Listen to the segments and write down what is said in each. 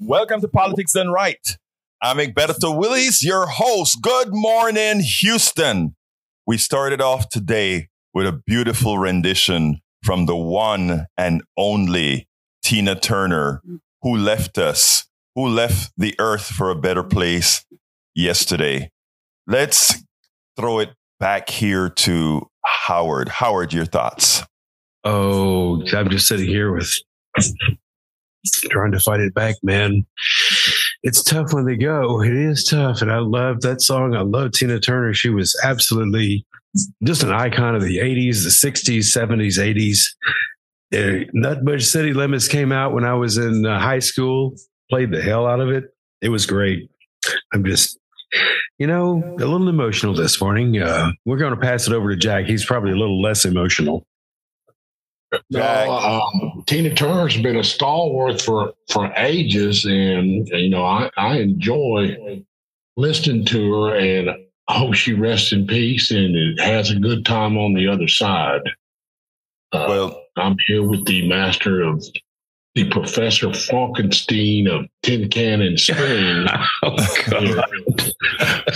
Welcome to Politics Done Right. I'm Egberto Willies, your host. Good morning, Houston. We started off today with a beautiful rendition from the one and only Tina Turner, who left us, who left the earth for a better place yesterday. Let's throw it back here to Howard. Howard, your thoughts? Oh, I'm just sitting here with trying to fight it back, man. It's tough when they go. It is tough. And I love that song. I love Tina Turner. She was absolutely just an icon of the 80s, the 60s, 70s, 80s. Uh, Nutbush City Limits came out when I was in uh, high school, played the hell out of it. It was great. I'm just, you know, a little emotional this morning. Uh, we're going to pass it over to Jack. He's probably a little less emotional. No, um, Tina Turner's been a stalwart for for ages, and you know I I enjoy listening to her, and I hope she rests in peace and it has a good time on the other side. Uh, well, I'm here with the master of the Professor Falkenstein of Tin Can and Spoon. oh,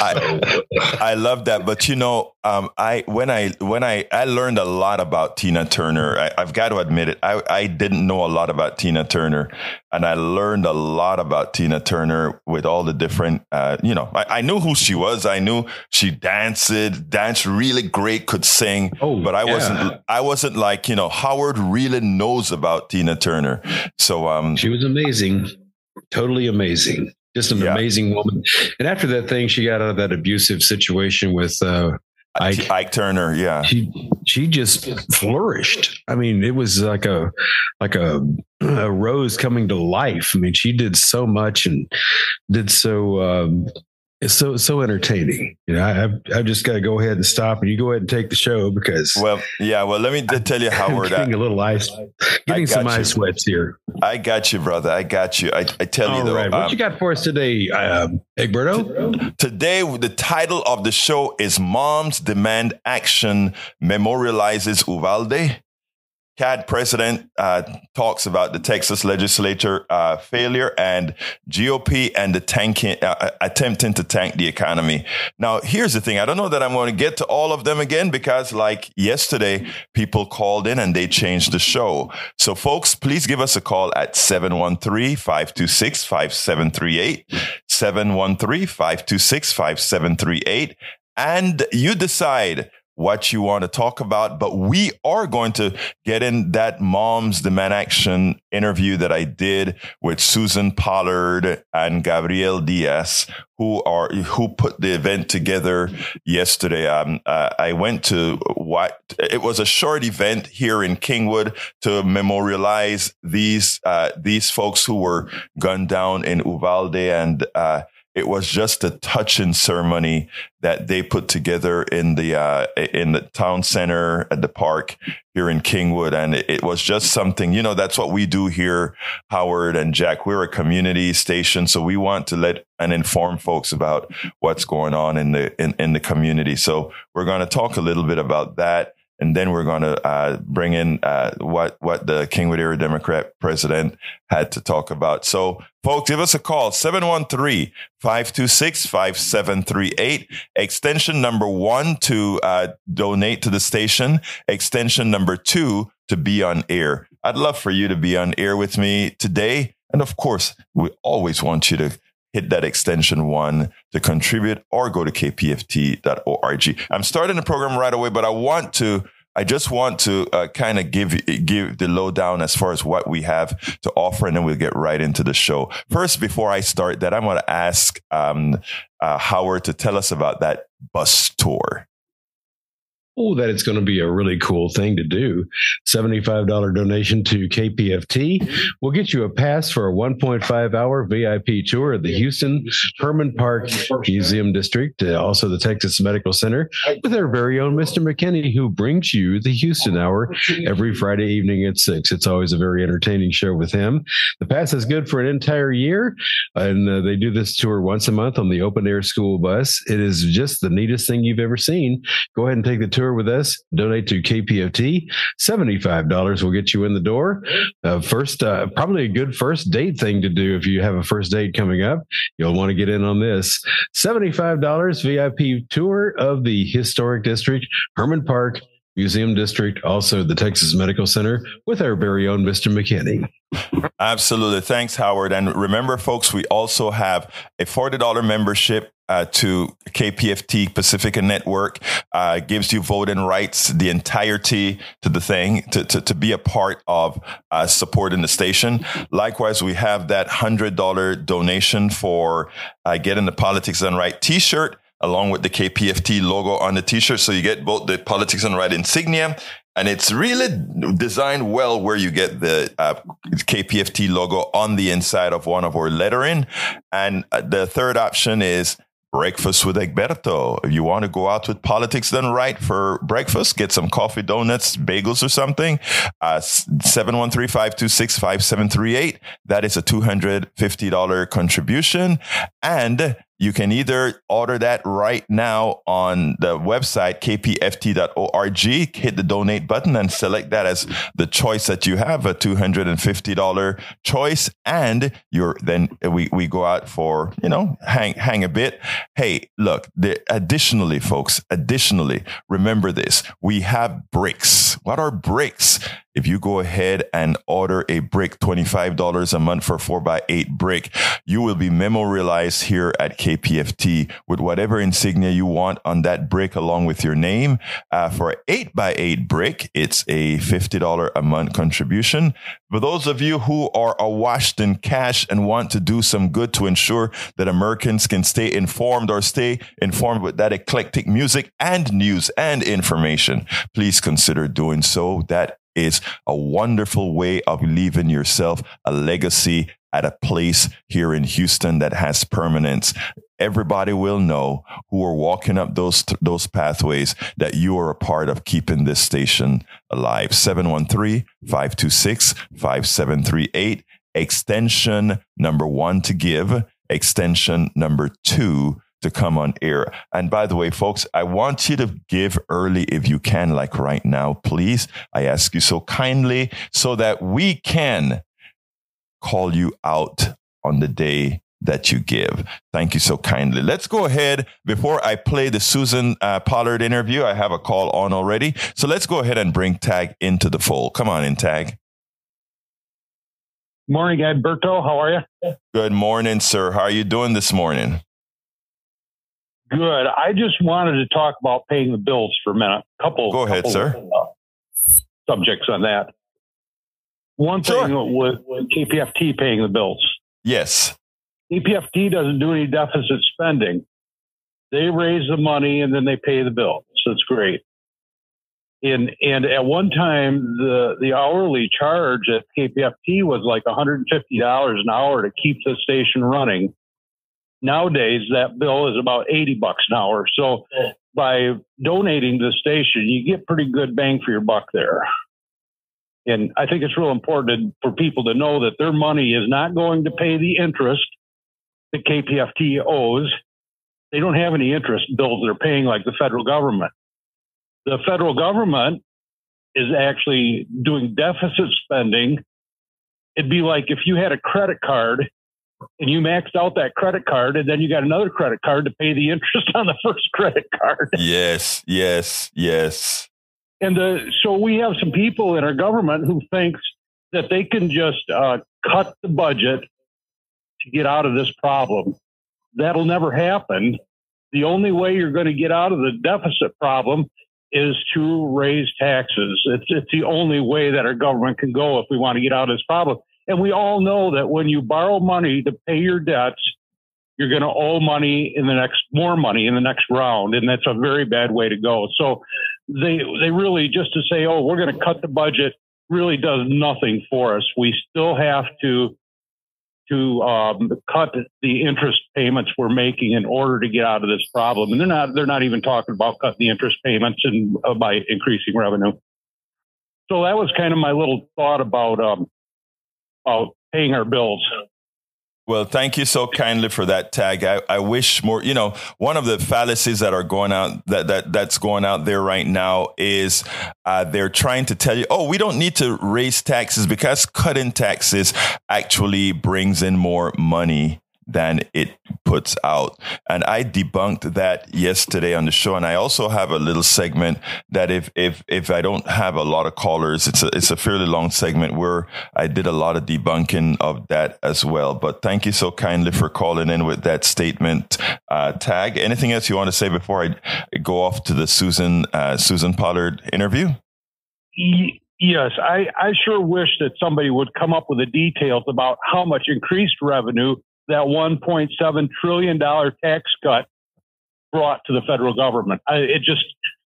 I, I love that, but you know, um, I when I when I I learned a lot about Tina Turner. I, have got to admit it. I, I didn't know a lot about Tina Turner, and I learned a lot about Tina Turner with all the different. Uh, you know, I, I, knew who she was. I knew she danced, danced really great, could sing. Oh, but I yeah. wasn't. I wasn't like you know Howard really knows about Tina Turner. So um, she was amazing, totally amazing. Just an yeah. amazing woman. And after that thing, she got out of that abusive situation with uh, Ike, Ike Turner. Yeah, she she just flourished. I mean, it was like a like a, a rose coming to life. I mean, she did so much and did so um, it's so so entertaining. You know, I I've, just got to go ahead and stop, and you go ahead and take the show because. Well, yeah. Well, let me tell you, how I'm getting a little ice, getting some ice sweats here. I got you, brother. I got you. I, I tell All you though. Right. What um, you got for us today, um, Egberto? Today, the title of the show is "Moms Demand Action Memorializes Uvalde." KAD president uh, talks about the Texas legislature uh, failure and GOP and the tanking, uh, uh, attempting to tank the economy. Now, here's the thing. I don't know that I'm going to get to all of them again because, like yesterday, people called in and they changed the show. So, folks, please give us a call at 713 526 5738. 713 526 5738. And you decide what you want to talk about, but we are going to get in that Moms Demand Action interview that I did with Susan Pollard and Gabriel Diaz, who are who put the event together yesterday. Um, uh, I went to what it was a short event here in Kingwood to memorialize these uh, these folks who were gunned down in Uvalde and. Uh, it was just a touching ceremony that they put together in the uh, in the town center at the park here in Kingwood, and it, it, was just something. You know, that's what we do here, Howard and Jack. We're a community station, so we want to let and inform folks about what's going on in the in, in the community. So we're going to talk a little bit about that and then we're going to uh, bring in uh, what what the Kingwood area Democrat president had to talk about. So, folks, give us a call 713-526-5738, extension number one to uh, donate to the station, extension number two to be on air. I'd love for you to be on air with me today. And of course, we always want you to hit that extension one to contribute or go to kpft.org. I'm starting the program right away, but I want to I just want to uh, kind of give give the lowdown as far as what we have to offer, and then we'll get right into the show. First, before I start that, I'm going to ask um, uh, Howard to tell us about that bus tour oh, that it's going to be a really cool thing to do. $75 donation to KPFT will get you a pass for a 1.5 hour VIP tour of the Houston Hermann Park Museum District, uh, also the Texas Medical Center, with our very own Mr. McKinney, who brings you the Houston Hour every Friday evening at 6. It's always a very entertaining show with him. The pass is good for an entire year, and uh, they do this tour once a month on the open air school bus. It is just the neatest thing you've ever seen. Go ahead and take the tour tour with us, donate to KPFT. $75 will get you in the door. Uh, first, uh, probably a good first date thing to do if you have a first date coming up. You'll want to get in on this. $75 VIP tour of the historic district, Hermann Park, Museum District, also the Texas Medical Center with our very own Mr. McKinney. Absolutely. Thanks, Howard. And remember, folks, we also have a $40 membership uh, to KPFT Pacifica Network. Uh, gives you voting rights, the entirety to the thing, to, to, to be a part of uh, supporting the station. Likewise, we have that $100 donation for uh, getting the Politics Done Right t shirt along with the KPFT logo on the t-shirt. So you get both the Politics and Right insignia and it's really designed well where you get the uh, KPFT logo on the inside of one of our lettering. And uh, the third option is breakfast with Egberto. If you want to go out with politics done right for breakfast, get some coffee, donuts, bagels or something. Uh, 713-526-5738. That is a $250 contribution. And you can either order that right now on the website, kpft.org, hit the donate button and select that as the choice that you have, a $250 choice. And you're then we, we go out for, you know, hang, hang a bit. Hey, look, the, additionally, folks, additionally, remember this. We have bricks. What are bricks? If you go ahead and order a brick, $25 a month for four by eight brick, you will be memorialized here at KPFT with whatever insignia you want on that brick along with your name. Uh, for eight by eight brick, it's a $50 a month contribution. For those of you who are awash in cash and want to do some good to ensure that Americans can stay informed or stay informed with that eclectic music and news and information, please consider doing so. That is a wonderful way of leaving yourself a legacy at a place here in Houston that has permanence. Everybody will know who are walking up those those pathways that you are a part of keeping this station alive. 713-526-5738 extension number 1 to give, extension number 2 to come on air. And by the way, folks, I want you to give early if you can, like right now, please. I ask you so kindly so that we can call you out on the day that you give. Thank you so kindly. Let's go ahead before I play the Susan uh, Pollard interview. I have a call on already. So let's go ahead and bring Tag into the fold. Come on in, Tag. Morning, Egberto. How are you? Good morning, sir. How are you doing this morning? Good. I just wanted to talk about paying the bills for a minute. Couple. Go ahead, couple, sir. Uh, subjects on that. One Sure. thing with, KPFT paying the bills. Yes. KPFT doesn't do any deficit spending. They raise the money and then they pay the bill. So it's great. And and at one time the the hourly charge at KPFT was like $150 an hour to keep the station running. Nowadays that bill is about 80 bucks an hour. So by donating to the station, you get pretty good bang for your buck there. And I think it's real important for people to know that their money is not going to pay the interest that KPFT owes. They don't have any interest bills they're paying like the federal government. The federal government is actually doing deficit spending. It'd be like if you had a credit card and you maxed out that credit card and then you got another credit card to pay the interest on the first credit card. Yes. Yes. Yes. And the, so we have some people in our government who thinks that they can just uh, cut the budget to get out of this problem. That'll never happen. The only way you're going to get out of the deficit problem is to raise taxes. It's, it's the only way that our government can go if we want to get out of this problem. And we all know that when you borrow money to pay your debts, you're going to owe money in the next, more money in the next round. And that's a very bad way to go. So they, they really just to say, oh, we're going to cut the budget really does nothing for us. We still have to, to um, cut the interest payments we're making in order to get out of this problem. And they're not, they're not even talking about cutting the interest payments and uh, by increasing revenue. So that was kind of my little thought about, um, about paying our bills. Well, thank you so kindly for that tag. I, I wish more, you know, one of the fallacies that are going out that, that that's going out there right now is uh, they're trying to tell you, oh, we don't need to raise taxes because cutting taxes actually brings in more money than it puts out. And I debunked that yesterday on the show. And I also have a little segment that if if if I don't have a lot of callers, it's a it's a fairly long segment where I did a lot of debunking of that as well. But thank you so kindly for calling in with that statement uh, tag. Anything else you want to say before I go off to the Susan uh, Susan Pollard interview? Yes, I, I sure wish that somebody would come up with the details about how much increased revenue that $1.7 trillion tax cut brought to the federal government. I, it just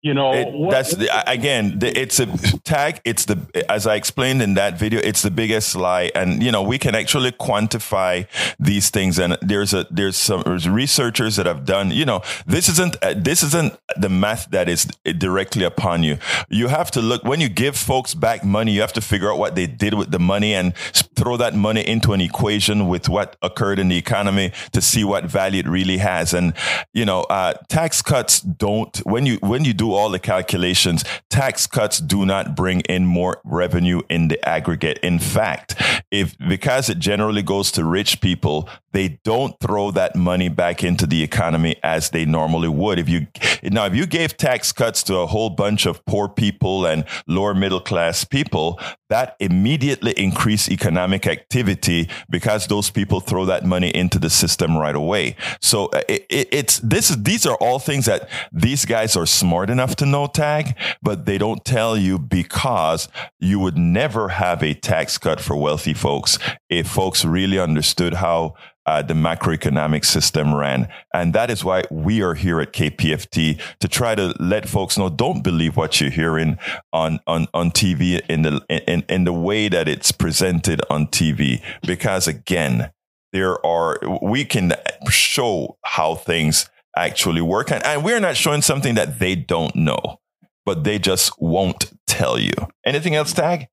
you know it, what, that's the, again the, it's a tag it's the as i explained in that video it's the biggest lie. And you know we can actually quantify these things. And there's a there's some there's researchers that have done you know this isn't uh, this isn't the math that is directly upon you. You have to look when you give folks back money you have to figure out what they did with the money and throw that money into an equation with what occurred in the economy to see what value it really has. And you know uh, tax cuts don't when you when you do all the calculations, tax cuts do not bring in more revenue in the aggregate. In fact, if because it generally goes to rich people, they don't throw that money back into the economy as they normally would. If you now if you gave tax cuts to a whole bunch of poor people and lower middle class people, that immediately increase economic activity because those people throw that money into the system right away. So uh, it, it, it's this is these are all things that these guys are smart enough to know tag, but they don't tell you because you would never have a tax cut for wealthy folks if folks really understood how uh, the macroeconomic system ran. And that is why we are here at KPFT to try to let folks know don't believe what you're hearing on, on, on TV in the, in, in the way that it's presented on TV. Because again, there are, we can show how things actually work. And, and we're not showing something that they don't know, but they just won't tell you. Anything else, Tag?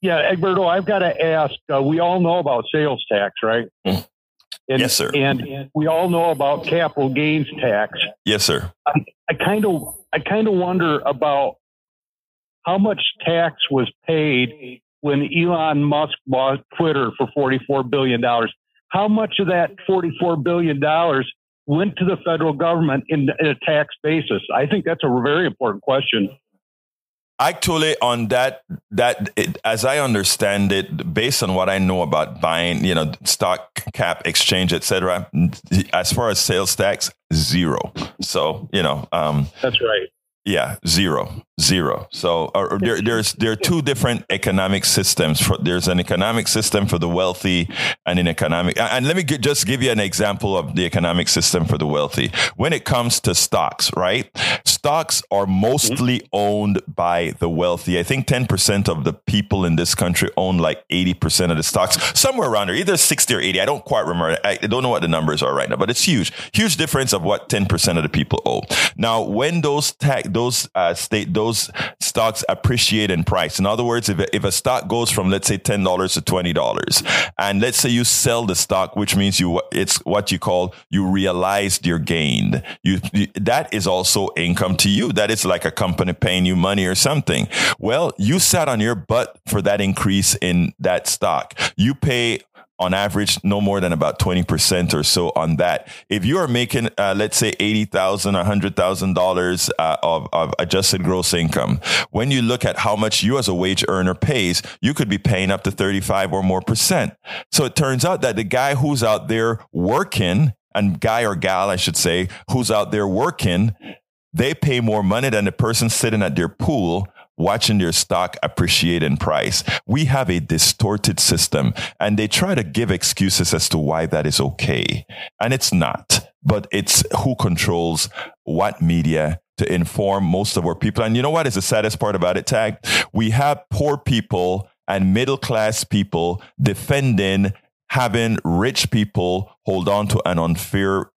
Yeah, Egberto, I've got to ask. Uh, we all know about sales tax, right? Mm. And, yes, sir. And we all know about capital gains tax. Yes, sir. I kind of, I kind of wonder about how much tax was paid when Elon Musk bought Twitter for forty-four billion dollars. How much of that forty-four billion dollars went to the federal government in, a tax basis? I think that's a very important question. Actually, on that, that it, as I understand it, based on what I know about buying, you know, stock cap exchange, etc., as far as sales tax, zero. So, you know, um, that's right. Yeah, zero, zero. So uh, there, there's there are two different economic systems. For, there's an economic system for the wealthy, and an economic. And let me g- just give you an example of the economic system for the wealthy. When it comes to stocks, right? Stocks are mostly mm-hmm. owned by the wealthy. I think ten percent of the people in this country own like eighty percent of the stocks, somewhere around there, either sixty or eighty. I don't quite remember. I don't know what the numbers are right now, but it's huge, huge difference of what ten percent of the people owe. Now, when those tax those uh, state those stocks appreciate in price. In other words, if if a stock goes from let's say ten dollars to twenty dollars, and let's say you sell the stock, which means you it's what you call you realized your gain. You, you that is also income to you. That is like a company paying you money or something. Well, you sat on your butt for that increase in that stock. You pay on average no more than about 20% or so on that. If you are making, uh, let's say $80,000 $100,000 uh, of, of adjusted gross income, when you look at how much you as a wage earner pays, you could be paying up to 35 or more percent. So it turns out that the guy who's out there working and guy or gal, I should say, who's out there working, they pay more money than the person sitting at their pool watching their stock appreciate in price. We have a distorted system and they try to give excuses as to why that is okay. And it's not, but it's who controls what media to inform most of our people. And you know what is the saddest part about it, Tag? We have poor people and middle class people defending having rich people hold on to an unfair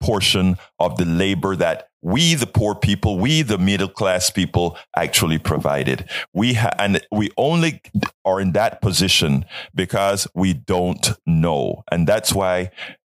portion of the labor that we, the poor people, we, the middle class people actually provided. We ha- and we only are in that position because we don't know. And that's why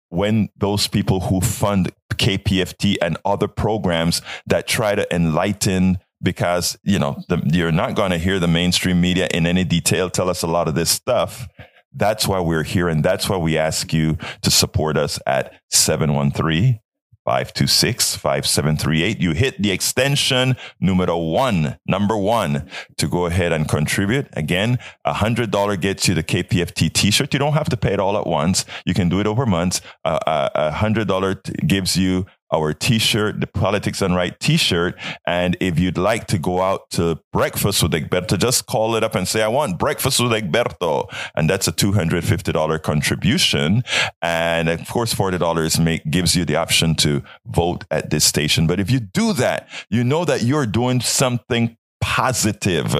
when those people who fund KPFT and other programs that try to enlighten because you know the, you're not going to hear the mainstream media in any detail tell us a lot of this stuff that's why we're here and that's why we ask you to support us at 713 526 5738. You hit the extension numero one, number one, to go ahead and contribute. Again, a $100 gets you the KPFT t shirt. You don't have to pay it all at once. You can do it over months. Uh, a $100 gives you our t-shirt, the Politics and Right t-shirt. And if you'd like to go out to breakfast with Egberto, just call it up and say, I want breakfast with Egberto. And that's a $250 contribution. And of course, $40 make, gives you the option to vote at this station. But if you do that, you know that you're doing something positive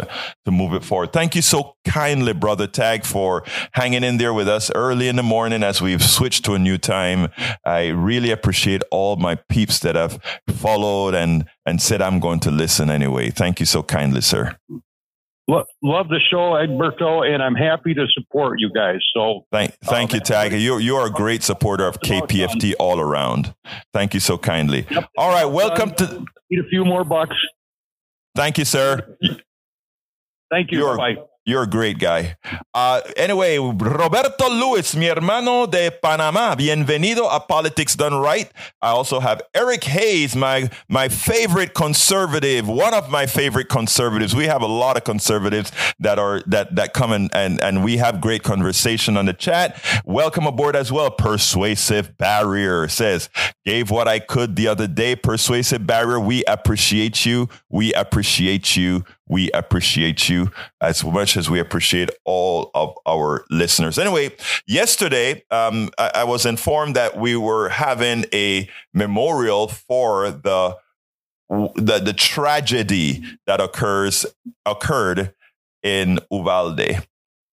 to move it forward. Thank you so kindly, Brother Tag, for hanging in there with us early in the morning as we've switched to a new time. I really appreciate all my peeps that have followed and, and said, I'm going to listen anyway. Thank you so kindly, sir. Love the show, Egberto, and I'm happy to support you guys. So thank, thank um, you, Tag. You you are a great supporter of KPFT all around. Thank you so kindly. Yep. All right, welcome to. Need a few more bucks. Thank you, sir. Thank you. Bye. You're a great guy. Uh, anyway, Roberto Luis, mi hermano de Panama. Bienvenido a Politics Done Right. I also have Eric Hayes, my, my favorite conservative, one of my favorite conservatives. We have a lot of conservatives that are, that, that come in and, and we have great conversation on the chat. Welcome aboard as well. Persuasive Barrier says, gave what I could the other day. Persuasive Barrier, we appreciate you. We appreciate you. We appreciate you as much as we appreciate all of our listeners. Anyway, yesterday um, I, I was informed that we were having a memorial for the the, the tragedy that occurs occurred in Uvalde,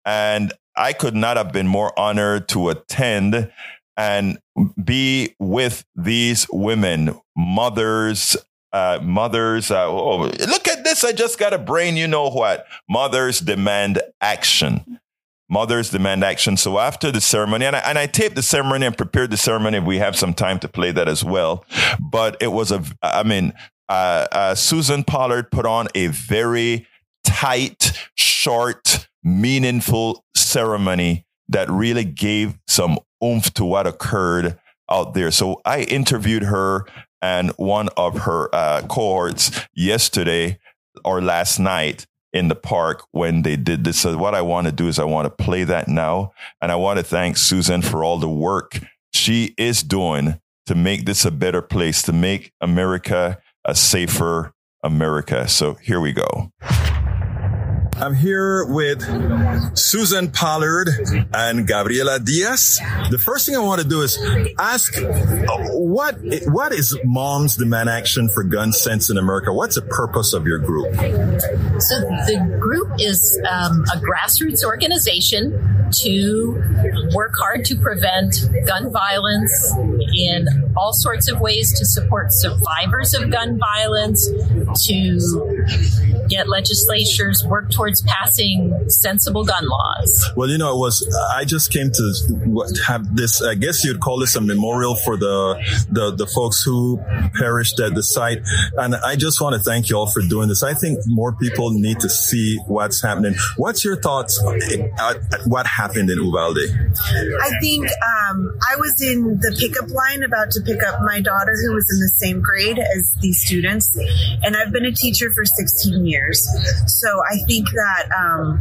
and I could not have been more honored to attend and be with these women, mothers, uh, mothers. Uh, oh, look at this. I just got a brain. You know what? Mothers demand action. Mothers demand action. So after the ceremony, and I, and I taped the ceremony and prepared the ceremony. We have some time to play that as well. But it was a, I mean, uh, uh Susan Pollard put on a very tight, short, meaningful ceremony that really gave some oomph to what occurred out there. So I interviewed her and one of her uh, cohorts yesterday or last night in the park when they did this. So what I want to do is I want to play that now. And I want to thank Susan for all the work she is doing to make this a better place, to make America a safer America. So here we go. I'm here with Susan Pollard and Gabriela Diaz. The first thing I want to do is ask what what is Moms Demand Action for Gun Sense in America? What's the purpose of your group? So the group is um, a grassroots organization to work hard to prevent gun violence in all sorts of ways to support survivors of gun violence, to get legislatures work towards towards passing sensible gun laws? Well, you know, it was I just came to have this. I guess you'd call this a memorial for the the, the folks who perished at the site, and I just want to thank you all for doing this. I think more people need to see what's happening. What's your thoughts at, at what happened in Uvalde? I think um, I was in the pickup line about to pick up my daughter who was in the same grade as these students, and I've been a teacher for 16 years. So I think that um,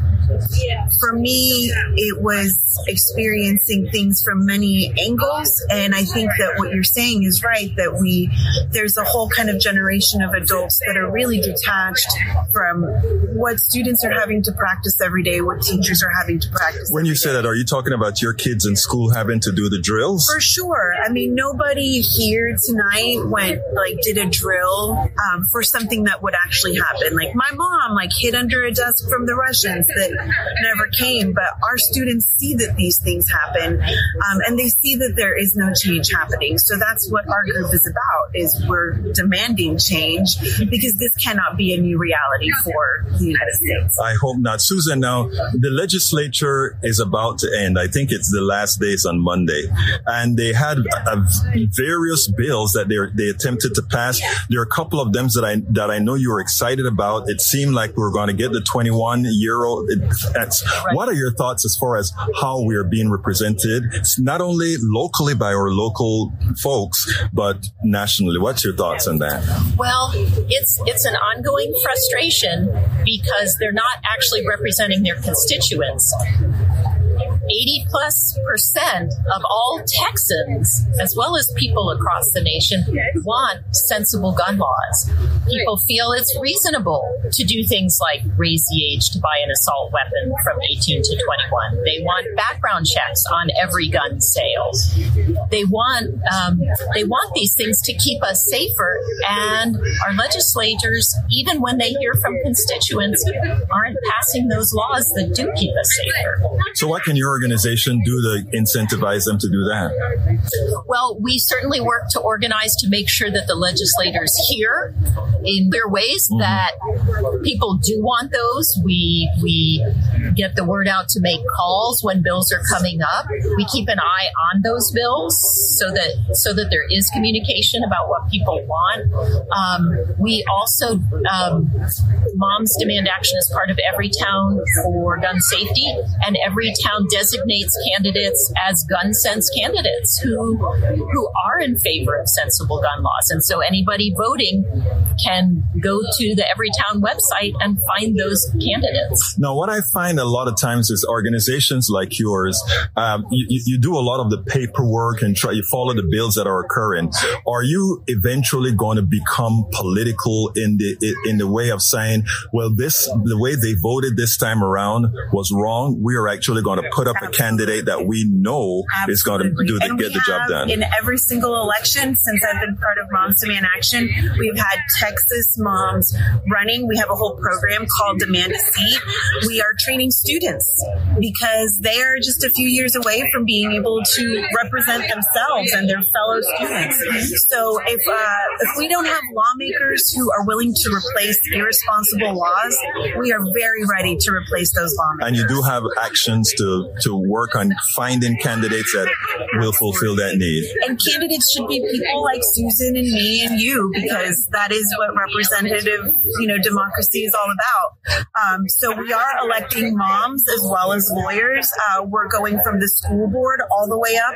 for me, it was experiencing things from many angles. And I think that what you're saying is right, that we, there's a whole kind of generation of adults that are really detached from what students are having to practice every day, what teachers are having to practice. When you say that, are you talking about your kids in school having to do the drills? For sure. I mean, nobody here tonight went, like, did a drill um, for something that would actually happen. Like, my my mom like hid under a desk from the Russians that never came. But our students see that these things happen, um, and they see that there is no change happening. So that's what our group is about: is we're demanding change because this cannot be a new reality for the United States. I hope not, Susan. Now the legislature is about to end. I think it's the last days on Monday, and they had various bills that they they attempted to pass. There are a couple of them that I that I know you were excited about. It seemed like we were going to get the 21 euro. It, right. What are your thoughts as far as how we are being represented, not only locally by our local folks, but nationally? What's your thoughts on that? Well, it's it's an ongoing frustration because they're not actually representing their constituents. 80 plus percent of all Texans, as well as people across the nation, want sensible gun laws. People feel it's reasonable to do things like raise the age to buy an assault weapon from 18 to 21. They want background checks on every gun sale. They want um, they want these things to keep us safer, and our legislators, even when they hear from constituents, aren't passing those laws that do keep us safer. So, what can your organization do to incentivize them to do that? Well, we certainly work to organize to make sure that the legislators hear in their ways mm-hmm. that people do want those. We we get the word out to make calls when bills are coming up. We keep an eye on those bills so that so that there is communication about what people want. Um, we also um, moms demand action as part of Everytown for gun safety, and every town designates candidates as gun sense candidates who who are in favor of sensible gun laws. And so anybody voting can go to the Everytown website and find those candidates. Now, what I find a lot of times is organizations like yours, um, you, you, do a lot of the paperwork and try you follow the bills that are occurring. Are you eventually going to become political in the in the way of saying, well, this the way they voted this time around was wrong. We are actually going to put up a candidate that we know Absolutely. is going to do the, get the job done. In every single election since I've been part of Moms Demand Action, we've had Texas moms running. We have a whole program called Demand a Seat. We are training students because they are just a few years away from being able to represent themselves and their fellow students. So if uh, if we don't have lawmakers who are willing to replace irresponsible laws, we are very ready to replace those lawmakers. And you do have actions to to work on finding candidates that will fulfill that need. And candidates should be people like Susan and me and you because that is what representative, you know, democracy is all about. Um, so we are electing moms as well as lawyers. Uh, we're going from the school board all the way up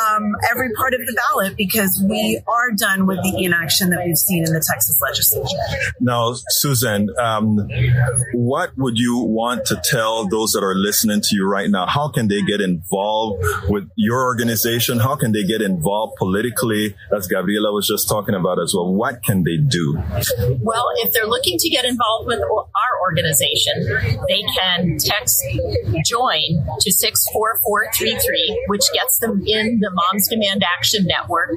um, every part of the ballot because we are done with the inaction that we've seen in the Texas legislature. Now, Susan, um, what would you want to tell those that are listening to you right now? How can they get involved with your organization? How can they get involved politically, as Gabriela was just talking about as well? What can they do? Well, if they're looking to get involved with our organization, they can text join to 64433, which gets them in the Moms Demand Action Network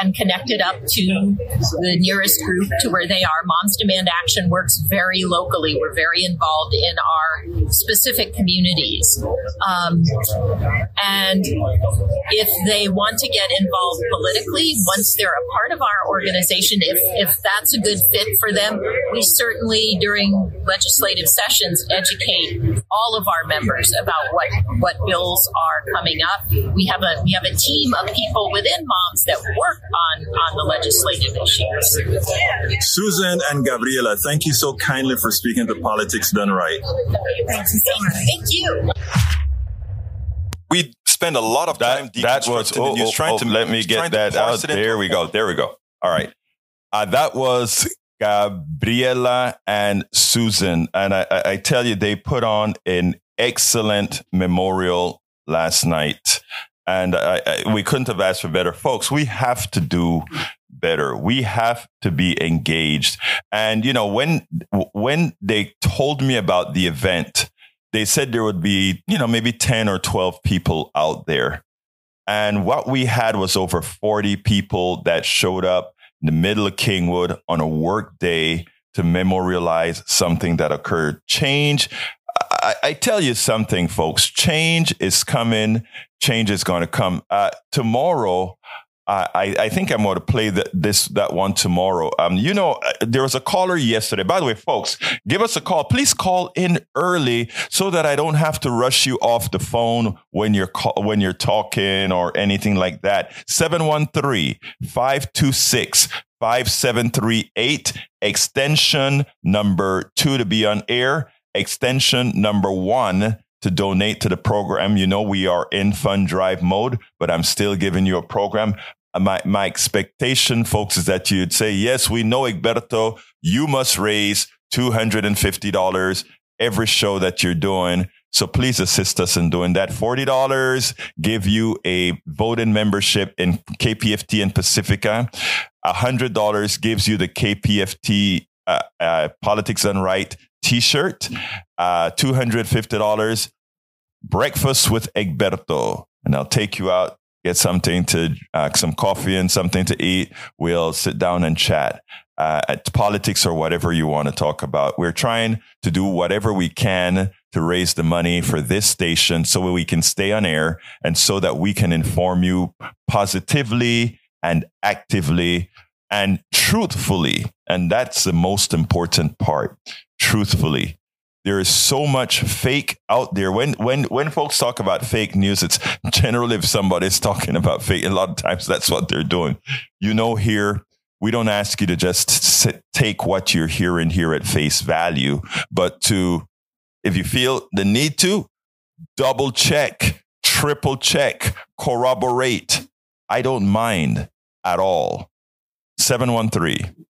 and connected up to the nearest group to where they are. Moms Demand Action works very locally. We're very involved in our specific communities. Um, and if they want to get involved politically, once they're a part of our organization, if, if that's a good fit for them, we certainly during legislative sessions educate all of our members about what, what bills are coming up. We have a we have a team of people within moms that work on, on the legislative issues. Susan and Gabriela, thank you so kindly for speaking to Politics Done Right. Thank you so much. Thank you. We spend a lot of time that, that was oh, oh, trying oh, to let me get that out. There we go. There we go. All right. Uh, that was Gabriela and Susan. And I, I, tell you, they put on an excellent memorial last night. And I, I, we couldn't have asked for better. Folks, we have to do better. We have to be engaged. And, you know, when, when they told me about the event, they said there would be, you know, maybe 10 or 12 people out there. And what we had was over 40 people that showed up in the middle of Kingwood on a work day to memorialize something that occurred. Change. I, I tell you something, folks. Change is coming. Change is going to come. Uh, tomorrow, I, I think I'm going to play this that one tomorrow. Um, you know, uh, there was a caller yesterday. By the way, folks, give us a call. Please call in early so that I don't have to rush you off the phone when you're call, when you're talking or anything like that. 713-526-5738 extension number 2 to be on air, extension number 1 to donate to the program. You know, we are in fund drive mode, but I'm still giving you a program. My, my expectation, folks, is that you'd say, yes, we know, Egberto, you must raise $250 every show that you're doing. So please assist us in doing that. $40 give you a voting membership in KPFT and Pacifica. $100 gives you the KPFT uh, uh, Politics Done Right t-shirt. Uh, $250 breakfast with Egberto. And I'll take you out get something to uh, some coffee and something to eat. We'll sit down and chat uh, at politics or whatever you want to talk about. We're trying to do whatever we can to raise the money for this station so we can stay on air and so that we can inform you positively and actively and truthfully. And that's the most important part. Truthfully there is so much fake out there. When when when folks talk about fake news, it's generally if somebody's talking about fake. A lot of times, that's what they're doing. You know, here we don't ask you to just sit, take what you're hearing here at face value, but to, if you feel the need to, double check, triple check, corroborate. I don't mind at all. 713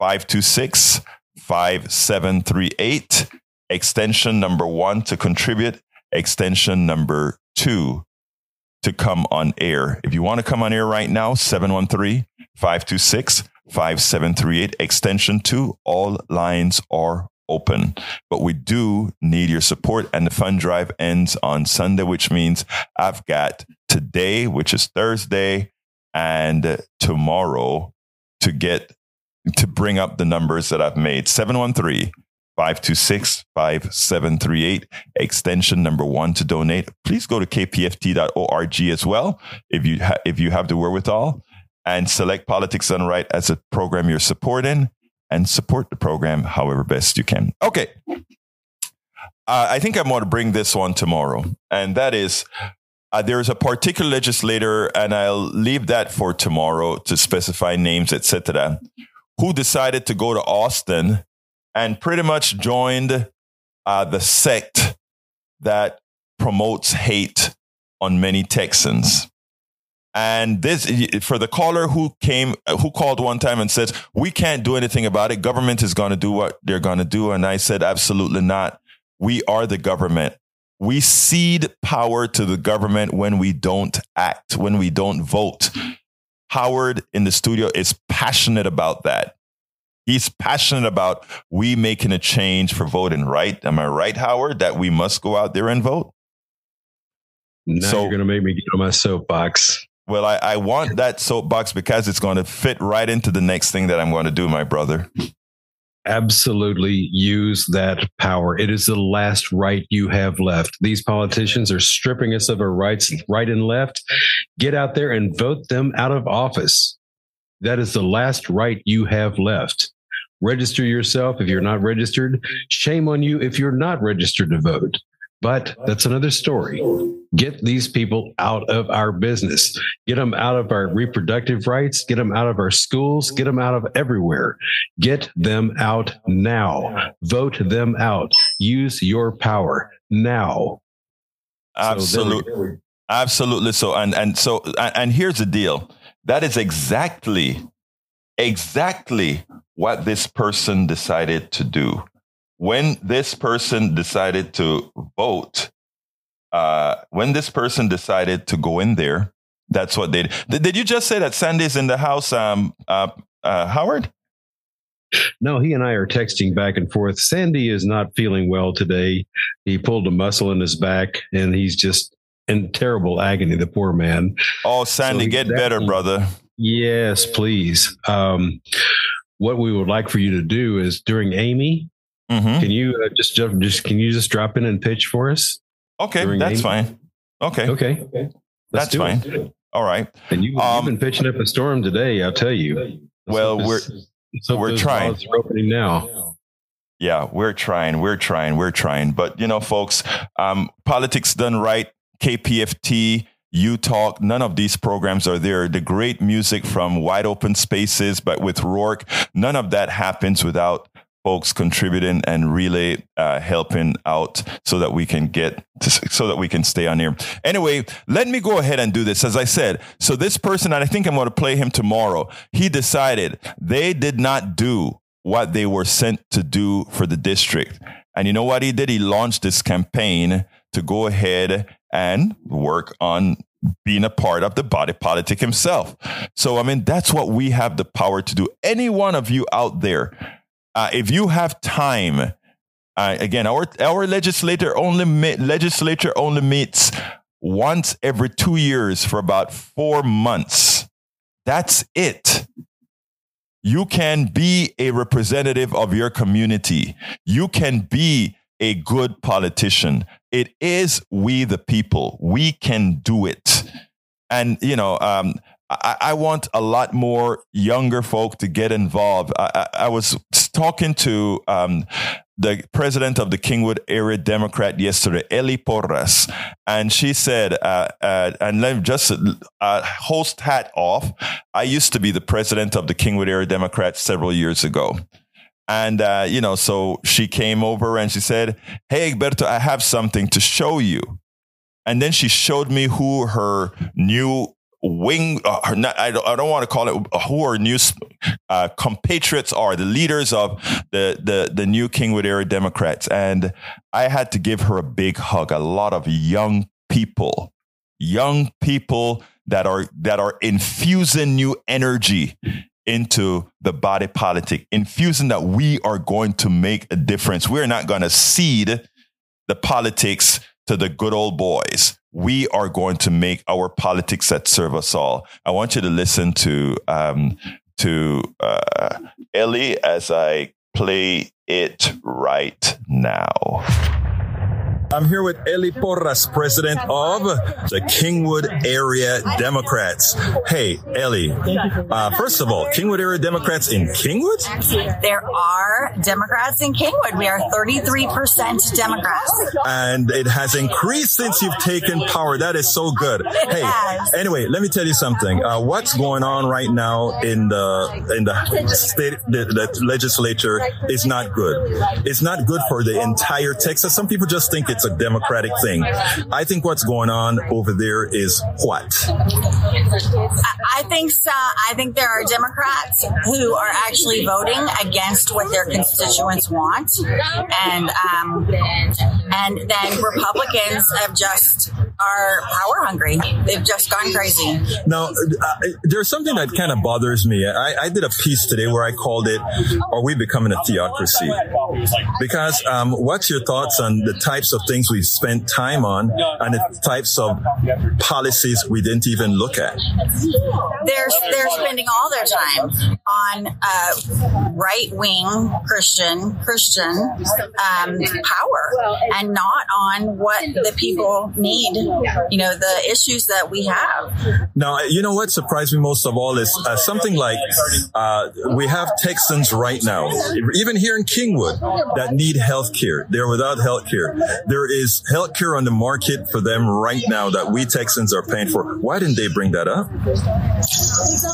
526 5738 extension number one to contribute, extension number two to come on air. If you want to come on air right now, 713 526 5738, extension two, all lines are open. But we do need your support. And the fund drive ends on Sunday, which means I've got today, which is Thursday, and tomorrow to get to bring up the numbers that I've made. 713 526 5738, extension number one to donate. Please go to kpft.org as well if you, ha- if you have the wherewithal and select Politics Done Right as a program you're supporting and support the program however best you can. Okay. Uh, I think I'm going to bring this one tomorrow, and that is uh, there is a particular legislator, and I'll leave that for tomorrow to specify names, etc., who decided to go to Austin and pretty much joined uh, the sect that promotes hate on many Texans. And this, for the caller who came, who called one time and said, we can't do anything about it. Government is going to do what they're going to do. And I said, absolutely not. We are the government. We cede power to the government when we don't act, when we don't vote. Howard in the studio is passionate about that. He's passionate about we making a change for voting right. Am I right, Howard, that we must go out there and vote? Now so, you're going to make me get on my soapbox. Well, I, I want that soapbox because it's going to fit right into the next thing that I'm going to do, my brother. Absolutely use that power. It is the last right you have left. These politicians are stripping us of our rights right and left. Get out there and vote them out of office. That is the last right you have left. Register yourself if you're not registered. Shame on you if you're not registered to vote. But that's another story. Get these people out of our business. Get them out of our reproductive rights. Get them out of our schools. Get them out of everywhere. Get them out now. Vote them out. Use your power now. Absolutely. So Absolutely. So, and, and so, and, and here's the deal. That is exactly, exactly what this person decided to do. When this person decided to vote, uh, when this person decided to go in there, that's what they did. Did you just say that Sandy's in the house, um, uh, uh, Howard? No, he and I are texting back and forth. Sandy is not feeling well today. He pulled a muscle in his back and he's just in terrible agony, the poor man. Oh, Sandy, so get better, brother. Yes, please. Um, what we would like for you to do is during Amy, Mhm. can you uh, just ju- just can you just drop in and pitch for us? Okay, that's Amy? fine. Okay, Okay, Let's That's fine. it. all right. And you, Um, you've been pitching up a storm today. I'll tell you. Let's Well, we're- this- we're trying. are opening now. Yeah, we're trying, we're trying, we're trying. But you know, folks, um, politics done right, KPFT, U Talk, none of these programs are there. The great music from Wide Open Spaces, but with Rourke, none of that happens without folks contributing and really uh, helping out so that we can get to, so that we can stay on here. Anyway, let me go ahead and do this. As I said, so this person, and I think I'm going to play him tomorrow. He decided they did not do what they were sent to do for the district. And you know what he did? He launched this campaign to go ahead and work on being a part of the body politic himself. So, I mean, that's what we have the power to do. Any one of you out there, uh, if you have time, uh, again, our our legislator only me- legislature only meets once every two years for about four months. That's it. You can be a representative of your community. You can be a good politician. It is we the people. We can do it. And, you know, um, I, I want a lot more younger folk to get involved. I, I, I was talking to um, the president of the Kingwood Area Democrat yesterday, Ellie Porras, and she said, uh, uh, and let me just uh, host hat off. I used to be the president of the Kingwood Area Democrat several years ago. And, uh, you know, so she came over and she said, Hey, Egberto, I have something to show you. And then she showed me who her new wing, uh, her, not, I, don't, I don't want to call it who her new uh, compatriots are, the leaders of the, the, the new Kingwood Area Democrats. And I had to give her a big hug. A lot of young people, young people that are, that are infusing new energy into the body politic, infusing that we are going to make a difference. We're not going to cede the politics to the good old boys. We are going to make our politics that serve us all. I want you to listen to um, to uh, Ellie as I play it right now. I'm here with Ellie Porras, president of the Kingwood Area Democrats. Hey, Ellie, uh, first of all, Kingwood Area Democrats in Kingwood? There are Democrats in Kingwood. We are 33% Democrats. And it has increased since you've taken power. That is so good. Hey, anyway, let me tell you something. Uh, what's going on right now in the in the state the, the legislature is not good. It's not good for the entire Texas. Some people just think it's a democratic thing. I think what's going on over there is what? I I think so. I think there are Democrats who are actually voting against what their constituents want, and um, and then Republicans have just are power hungry. They've just gone crazy. Now, uh, there's something that kind of bothers me. I, I did a piece today where I called it, Are We Becoming a Theocracy? Because um, what's your thoughts on the types of things we've spent time on and the types of policies we didn't even look at? They're they're spending all their time on uh, right wing Christian Christian um, power and not on what the people need. You know the issues that we have. Now, you know what surprised me most of all is uh, something like uh, we have Texans right now, even here in Kingwood, that need health care. They're without health care. There is health care on the market for them right now that we Texans are paying for. Why didn't they bring that up?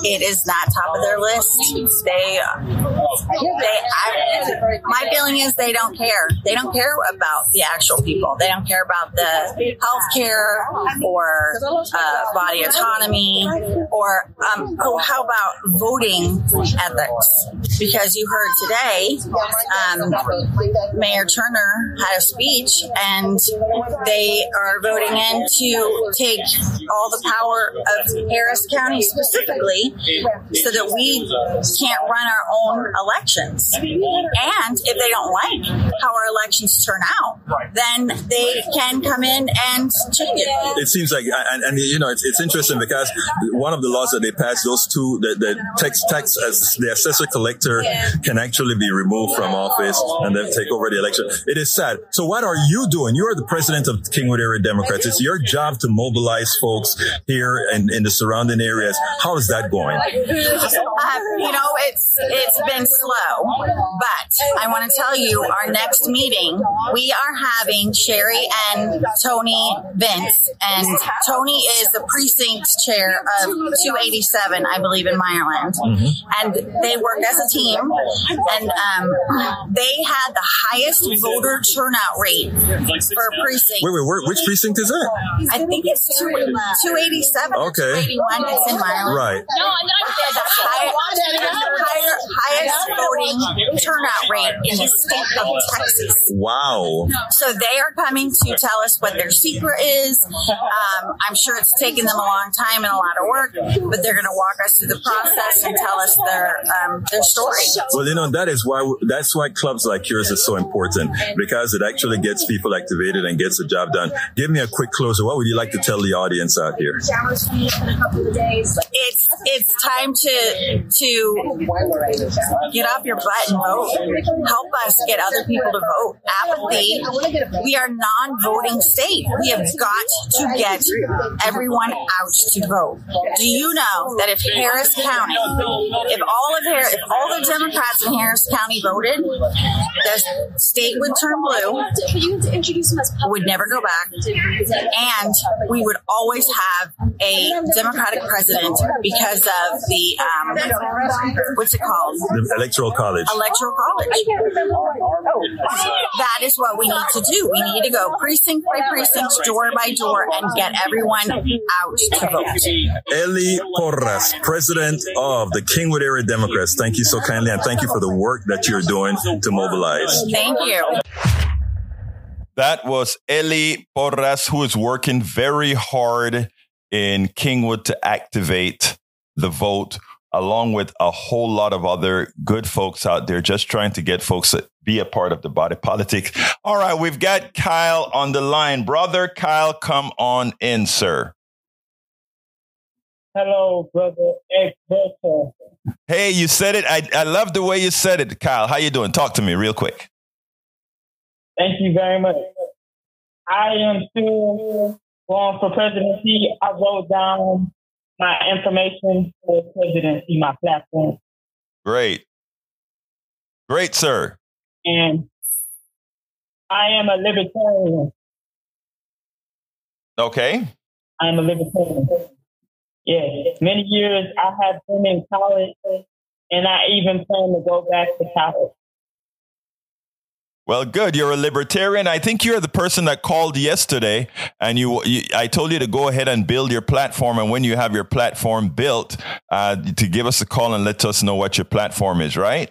It is not top of their list. They, they. I, my feeling is they don't care. They don't care about the actual people. They don't care about the health care or uh, body autonomy or um, oh, how about voting ethics? Because you heard today, um, Mayor Turner had a speech, and they are voting in to take all the power of Harris County specifically, so that we can't run our own elections. And if they don't like how our elections turn out, then they can come in and it. It seems like, and, and you know, it's, it's interesting because one of the laws that they passed, those two, the, the tax, tax as the assessor collector can actually be removed from office and then take over the election. It is sad. So what are you doing? You are the president of Kingwood Area Democrats. It's your job to mobilize folks here and in the surrounding areas. How is that going? Uh, you know, it's it's been slow, but I want to tell you, our next meeting, we are having Sherry and Tony Vince, and Tony is the precinct chair of 287, I believe, in Meyerland, and they work as a team, and um, they had the highest voter turnout rate for a precinct. Wait, wait, where, which precinct is that? I think it's 287 Okay. 281. It's in Meyerland. Right. They had the high, higher, highest voting turnout rate in the state of Texas. Wow. So they are coming to tell us what their secret is. Um, I'm sure it's taken them a long time and a lot of work, but they're going to walk us through the process and tell us their um, their story. Well, you know, that is why, that's why clubs like yours are so important because it actually gets people activated and gets the job done. Give me a quick closer. What would you like to tell the audience out here? It's it's time to to get off your butt and vote. Help us get other people to vote. Apathy. We are non-voting state. We have got to get everyone out to vote. Do you know that if Harris County, if all of Harris, if all the Democrats in Harris County voted, the state would turn blue. Would never go back, and we would always have a Democratic president because of the um, what's it called? The Electoral College. Electoral college. That is what we need to do. We need to go precinct by precinct, door by door, and get everyone out to vote. Ellie Porras, president of the Kingwood Area Democrats. Thank you so kindly and thank you for the work that you're doing to mobilize. Thank you. That was Ellie Porras, who is working very hard in Kingwood to activate the vote, along with a whole lot of other good folks out there just trying to get folks to be a part of the body politic. All right, we've got Kyle on the line. Brother Kyle, come on in, sir. Hello, brother Hey, you said it. I, I love the way you said it, Kyle. How you doing? Talk to me real quick. Thank you very much. I am still going for presidency. I wrote down my information for presidency, my platform, Great. Great, sir. And I am a libertarian. Okay. I am a libertarian. Yeah, many years I have been in college, and I even plan to go back to college. Well, good. You're a libertarian. I think you're the person that called yesterday, and you, you I told you to go ahead and build your platform. And when you have your platform built, uh, to give us a call and let us know what your platform is. Right?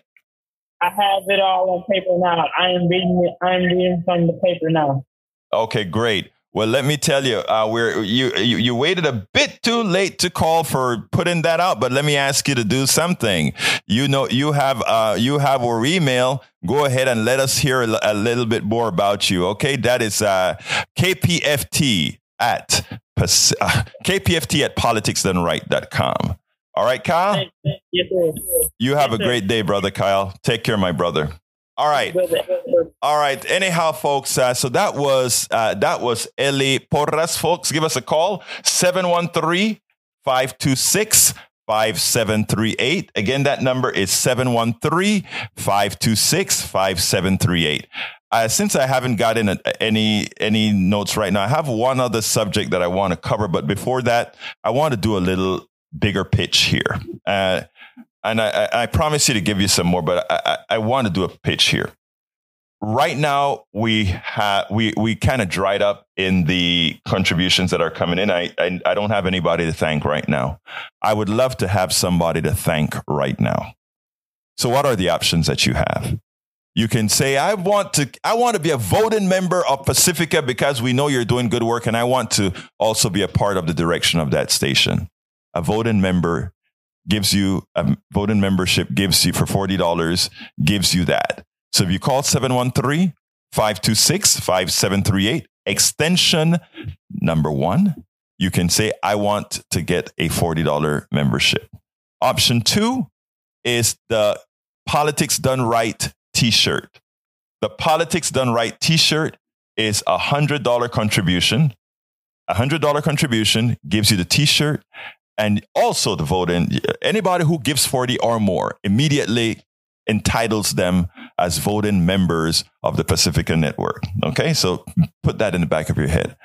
I have it all on paper now. I am reading it. I am reading from the paper now. Okay, great. Well, let me tell you, uh, we're you, you you waited a bit too late to call for putting that out, but let me ask you to do something. You know, you have uh, you have our email. Go ahead and let us hear a, little bit more about you. Okay, that is uh, kpft at uh, kpft at politicsdoneright.com. All right, Kyle. Yes, sir. You have a Yes, sir. great day, brother Kyle. Take care, my brother. All right. All right. Anyhow, folks, uh, so that was uh, that was Ellie Porras, folks. Give us a call 713-526-5738. Again, that number is 713-526-5738. Uh, since I haven't gotten a, any any notes right now, I have one other subject that I want to cover. But before that, I want to do a little bigger pitch here. Uh, and I, I, promise you to give you some more, but I, I, I want to do a pitch here. Right now we have we we kind of dried up in the contributions that are coming in. I, I i don't have anybody to thank right now. I would love to have somebody to thank right now. So what are the options that you have? You can say i want to i want to be a voting member of pacifica because we know you're doing good work and i want to also be a part of the direction of that station a voting member gives you a voting membership, gives you for $40, gives you that. So if you call 713 526 5738, extension number one, you can say, I want to get a $40 membership. Option two is the Politics Done Right t shirt. The Politics Done Right t shirt is a $100 contribution. A $100 contribution gives you the t shirt and also the voting. Anybody who gives 40 or more immediately entitles them as voting members of the Pacifica Network. Okay, so put that in the back of your head.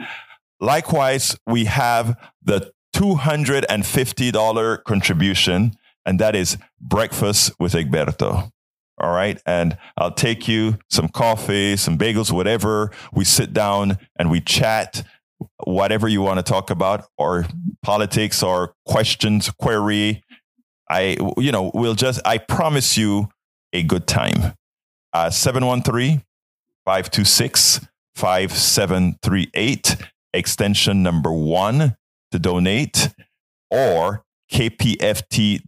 Likewise, we have the $250 contribution, and that is breakfast with Egberto. All right. And I'll take you some coffee, some bagels, whatever. We sit down and we chat, whatever you want to talk about, or politics or questions, query. I, you know, we'll just, I promise you a good time. Uh, 713 526 5738, extension number one to donate, or kpft.org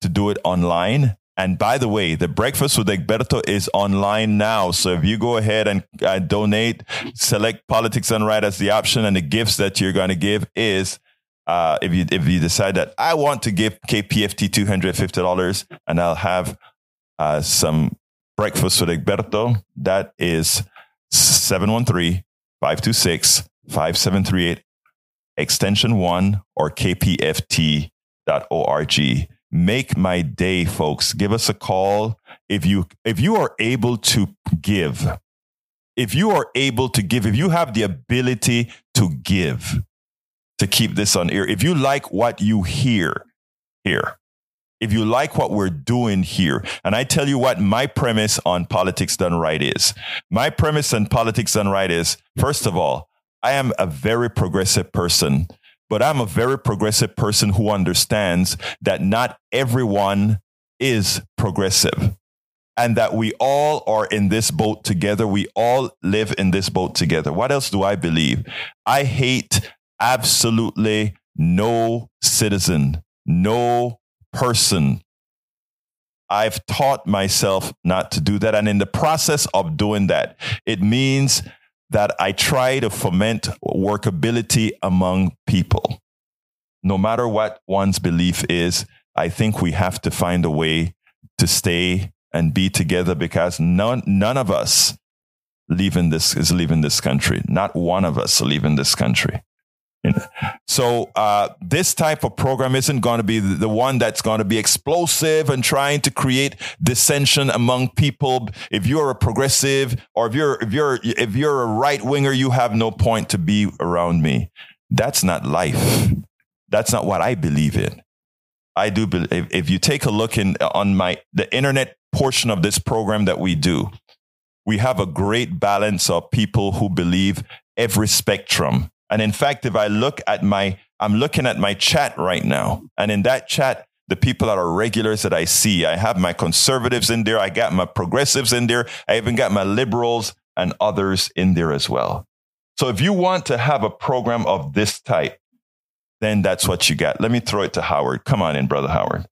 to do it online. And by the way, the breakfast with Egberto is online now. So if you go ahead and uh, donate, select Politics Done Right as the option, and the gifts that you're going to give is uh, if you if you decide that I want to give KPFT two hundred fifty dollars, and I'll have uh, some breakfast with Egberto. That is 713-526-5738, extension one or kpft.org make my day folks. Give us a call if you if you are able to give. If you are able to give if you have the ability to give to keep this on air if you like what you hear here if you like what we're doing here and i tell you what my premise on politics done right is. My premise on politics done right is first of all i am a very progressive person but I'm a very progressive person who understands that not everyone is progressive and that we all are in this boat together. We all live in this boat together. What else do I believe? I hate absolutely no citizen, no person. I've taught myself not to do that. And in the process of doing that, it means that I try to foment workability among people. No matter what one's belief is, I think we have to find a way to stay and be together because none, none of us leaving this is leaving this country. Not one of us leaving this country. So uh, this type of program isn't going to be the one that's going to be explosive and trying to create dissension among people. If you're a progressive or if you're if you're if you're a right winger, you have no point to be around me. That's not life. That's not what I believe in. I do believe if you take a look in on my the internet portion of this program that we do, we have a great balance of people who believe every spectrum and in fact, if I look at my, I'm looking at my chat right now. And in that chat, the people that are regulars that I see, I have my conservatives in there. I got my progressives in there. I even got my liberals and others in there as well. So if you want to have a program of this type, then that's what you got. Let me throw it to Howard. Come on in, brother Howard.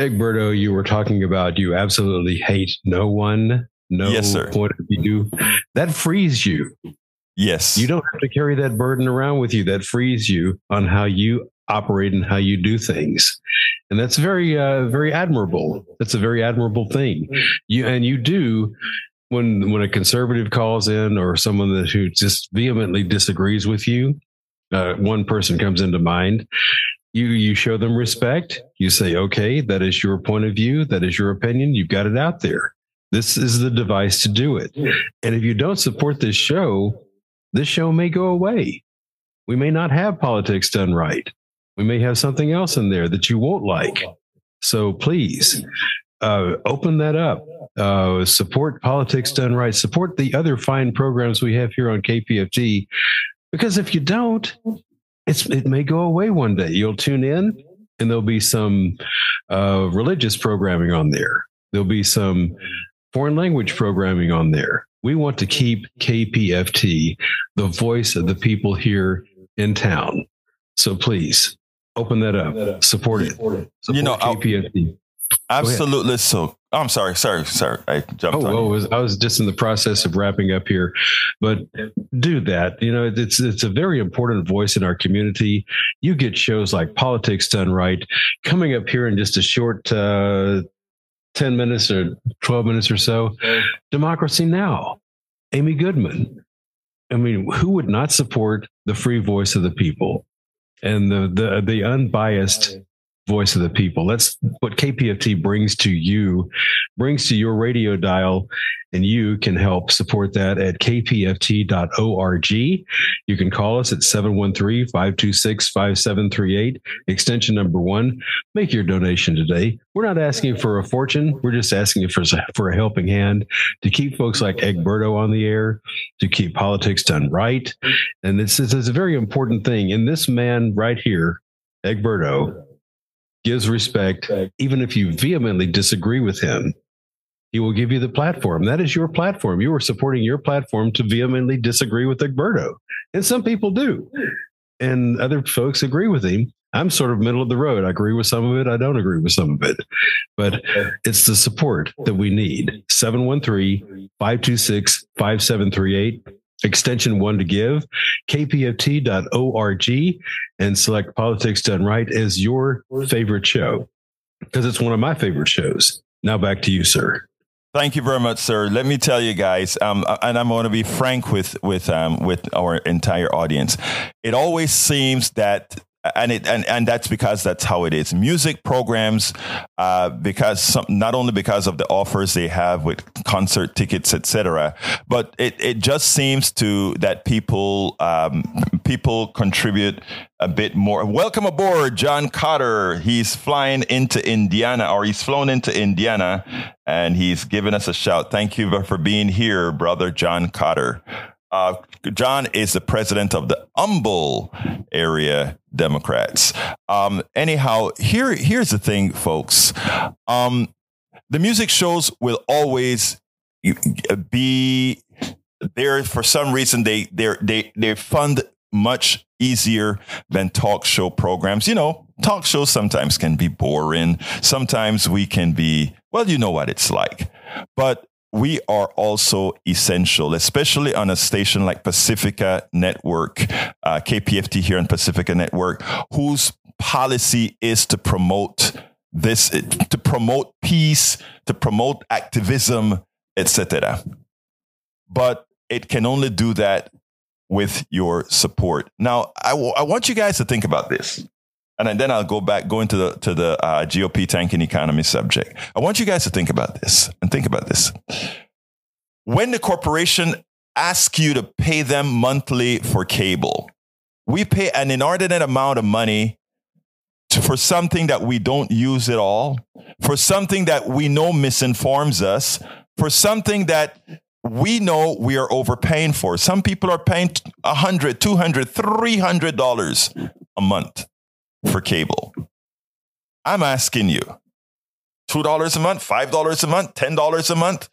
Egberto, you were talking about you absolutely hate no one, no yes, sir. point of view. That frees you. Yes. You don't have to carry that burden around with you. That frees you on how you operate and how you do things. And that's very, uh, very admirable. That's a very admirable thing. You, and you do when, when a conservative calls in or someone that who just vehemently disagrees with you, uh, one person comes into mind. You, you show them respect. You say, okay, that is your point of view. That is your opinion. You've got it out there. This is the device to do it. And if you don't support this show, this show may go away. We may not have politics done right. We may have something else in there that you won't like. So please uh, open that up. Uh, support politics done right. Support the other fine programs we have here on KPFT. Because if you don't, it's it may go away one day. You'll tune in, and there'll be some uh, religious programming on there. There'll be some foreign language programming on there. We want to keep KPFT the voice of the people here in town. So please Open that up. Support it. Support you know, KPFT. Absolutely. So I'm sorry, sorry, sorry. I jumped. Oh, well, was, I was just in the process of wrapping up here, but do that. You know, it's it's a very important voice in our community. You get shows like Politics Done Right coming up here in just a short uh, ten minutes or twelve minutes or so. Democracy Now, Amy Goodman. I mean, who would not support the free voice of the people and the the the unbiased voice of the people. That's what KPFT brings to you, brings to your radio dial, and you can help support that at kpft.org. You can call us at 713-526-5738, extension number one. Make your donation today. We're not asking for a fortune. We're just asking for, for a helping hand to keep folks like Egberto on the air, to keep politics done right. And this is, this is a very important thing. And this man right here, Egberto, gives respect, even if you vehemently disagree with him. He will give you the platform. That is your platform. You are supporting your platform to vehemently disagree with Egberto. And some people do. And other folks agree with him. I'm sort of middle of the road. I agree with some of it. I don't agree with some of it. But it's the support that we need. 713 526 5738 extension one to give, kpft.org, and select Politics Done Right as your favorite show because it's one of my favorite shows. Now back to you, sir. Thank you very much, sir. Let me tell you guys, um, and I'm going to be frank with with um, with our entire audience. It always seems that and it and, and that's because that's how it is. Music programs uh, because some, not only because of the offers they have with concert tickets etc but it, it just seems to that people um, people contribute a bit more. Welcome aboard john cotter. He's flying into indiana or he's flown into indiana and he's given us a shout. Thank you for being here brother john cotter uh, John is the president of the Humble area Democrats. Um, anyhow, here here's the thing, folks. Um, the music shows will always be there for some reason. They they they they fund much easier than talk show programs. You know, talk shows sometimes can be boring. Sometimes we can be well. You know what it's like, but we are also essential, especially on a station like Pacifica Network, uh, KPFT here on Pacifica Network, whose policy is to promote this, to promote peace, to promote activism, etc. But it can only do that with your support. Now, I, w- I want you guys to think about this and then I'll go back, go into the to the uh, GOP tanking economy subject. I want you guys to think about this and think about this. When the corporation asks you to pay them monthly for cable, we pay an inordinate amount of money to, for something that we don't use at all, for something that we know misinforms us, for something that we know we are overpaying for. Some people are paying $100, $200, $300 a month for cable. I'm asking you $2 a month, $5 a month, $10 a month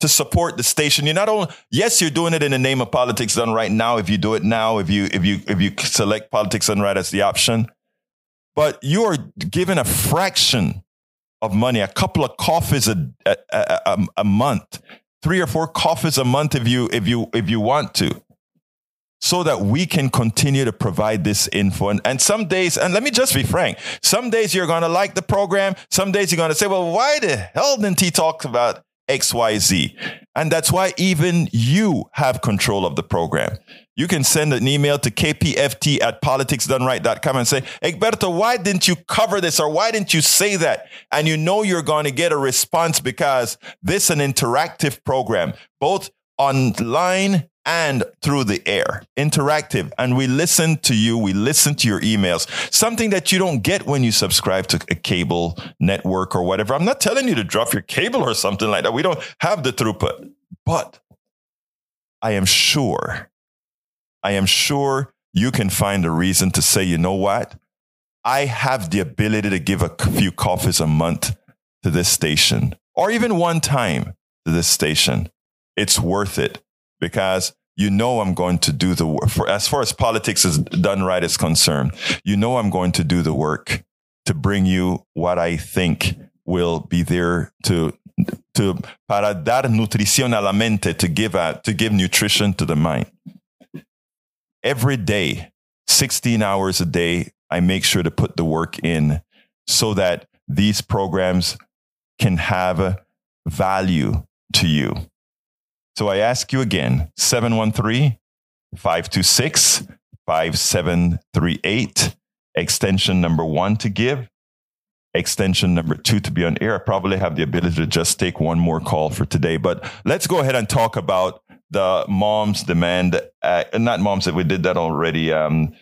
to support the station. You're not only, yes, you're doing it in the name of politics done right now. If you do it now, if you, if you, if you select politics done right as the option, but you are given a fraction of money, a couple of coffees a, a, a, a month, three or four coffees a month if you, if you, if you want to so that we can continue to provide this info. And, and some days, and let me just be frank, some days you're going to like the program. Some days you're going to say, well, why the hell didn't he talk about XYZ? And that's why even you have control of the program. You can send an email to kpft at politicsdoneright.com and say, Egberto, why didn't you cover this or why didn't you say that? And you know you're going to get a response because this is an interactive program, both online and through the air, interactive. And we listen to you, we listen to your emails, something that you don't get when you subscribe to a cable network or whatever. I'm not telling you to drop your cable or something like that. We don't have the throughput, but I am sure, I am sure you can find a reason to say, you know what? I have the ability to give a few coffees a month to this station or even one time to this station. It's worth it because you know I'm going to do the work. For, as far as politics is done right is concerned, you know I'm going to do the work to bring you what I think will be there to to para dar nutrición a la mente to give out to give nutrition to the mind. Every day, 16 hours a day, I make sure to put the work in so that these programs can have value to you. So I ask you again 713 526 5738, extension number one to give, extension number two to be on air. I probably have the ability to just take one more call for today, but let's go ahead and talk about the moms demand, uh, not moms that we did that already. Um,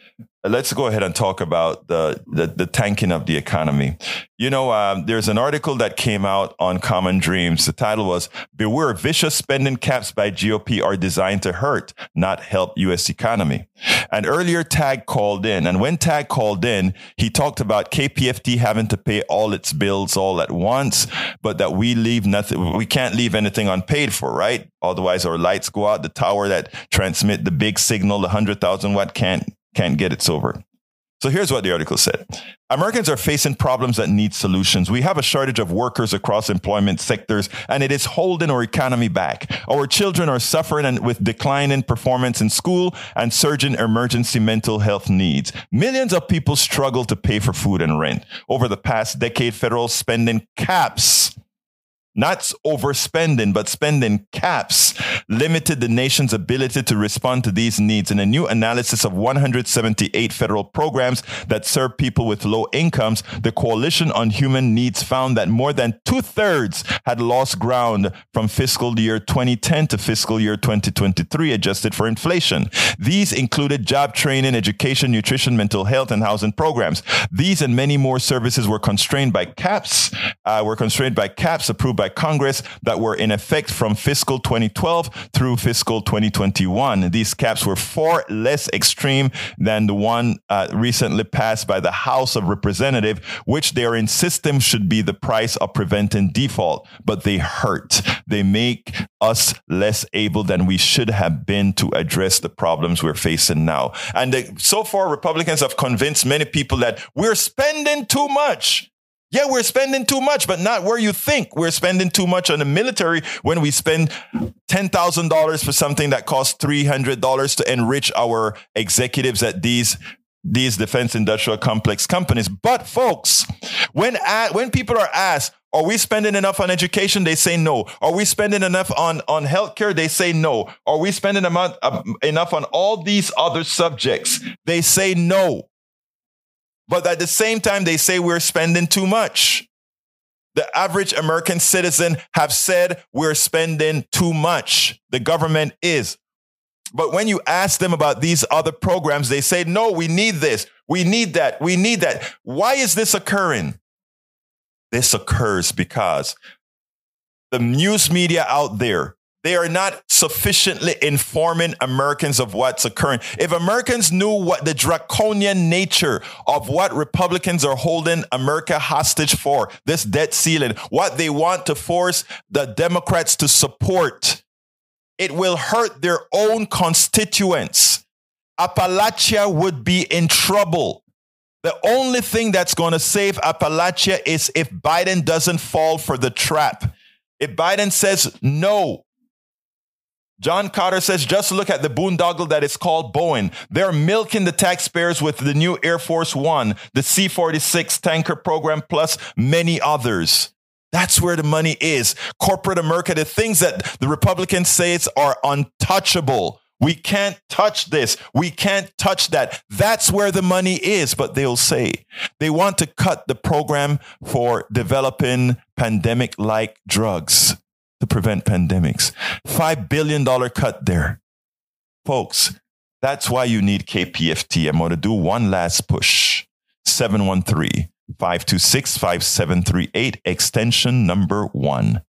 let's go ahead and talk about the, the, the tanking of the economy. You know, um, there's an article that came out on Common Dreams. The title was "Beware: Vicious Spending Caps by GOP are designed to hurt, not help U.S. economy." And earlier, Tag called in, and when Tag called in, he talked about KPFT having to pay all its bills all at once, but that we leave nothing. We can't leave anything unpaid for, right? Otherwise, our lights go out. The tower that transmit the big signal, the hundred thousand watt, can't can't get its over. So here's what the article said. Americans are facing problems that need solutions. We have a shortage of workers across employment sectors, and it is holding our economy back. Our children are suffering and with declining performance in school and surging emergency mental health needs. Millions of people struggle to pay for food and rent. Over the past decade, federal spending caps not overspending, but spending caps limited the nation's ability to respond to these needs. In a new analysis of 178 federal programs that serve people with low incomes, the Coalition on Human Needs found that more than two thirds had lost ground from fiscal year 2010 to fiscal year 2023, adjusted for inflation. These included job training, education, nutrition, mental health, and housing programs. These and many more services were constrained by caps, uh, were constrained by caps approved by Congress that were in effect from fiscal 2012 through fiscal 2021. These caps were far less extreme than the one uh, recently passed by the House of Representatives, which they are insisting should be the price of preventing default. But they hurt. They make us less able than we should have been to address the problems we're facing now. And they, so far, Republicans have convinced many people that we're spending too much. Yeah, we're spending too much, but not where you think. We're spending too much on the military when we spend $10,000 for something that costs $300 to enrich our executives at these these defense industrial complex companies. But folks, when when people are asked, are we spending enough on education? They say no. Are we spending enough on, on healthcare? They say no. Are we spending amount, uh, enough on all these other subjects? They say no. But at the same time, they say we're spending too much. The average American citizen have said we're spending too much. The government is. But when you ask them about these other programs, they say, no, we need this. We need that. We need that. Why is this occurring? This occurs because the news media out there they are not sufficiently informing Americans of what's occurring. If Americans knew what the draconian nature of what Republicans are holding America hostage for, this debt ceiling, what they want to force the Democrats to support, it will hurt their own constituents. Appalachia would be in trouble. The only thing that's going to save Appalachia is if Biden doesn't fall for the trap. If Biden says no, John Carter says, just look at the boondoggle that is called Boeing. They're milking the taxpayers with the new Air Force One, the C 46 tanker program, plus many others. That's where the money is. Corporate America, the things that the Republicans say are untouchable. We can't touch this. We can't touch that. That's where the money is. But they'll say they want to cut the program for developing pandemic like drugs to prevent pandemics. $5 billion cut there. Folks, that's why you need KPFT. I'm going to do one last push. 713 526 5738, extension number one.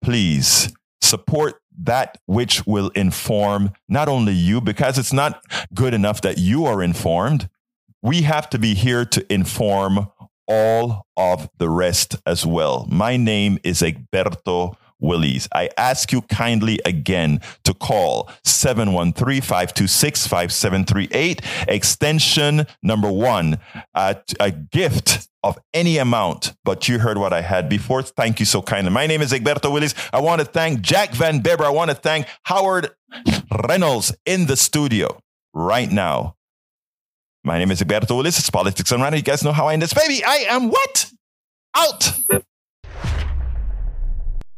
Please support that which will inform not only you, because it's not good enough that you are informed. We have to be here to inform all of the rest as well. My name is Egberto Willies. I ask you kindly again to call 713-526-5738, extension number one, uh, a gift of any amount, but you heard what I had before. Thank you so kindly. My name is Egberto Willies. I want to thank Jack Van Beber. I want to thank Howard Reynolds in the studio right now. My name is Egberto Willies. It's Politics Done Right. You guys know how I end this. Baby, I am what? Out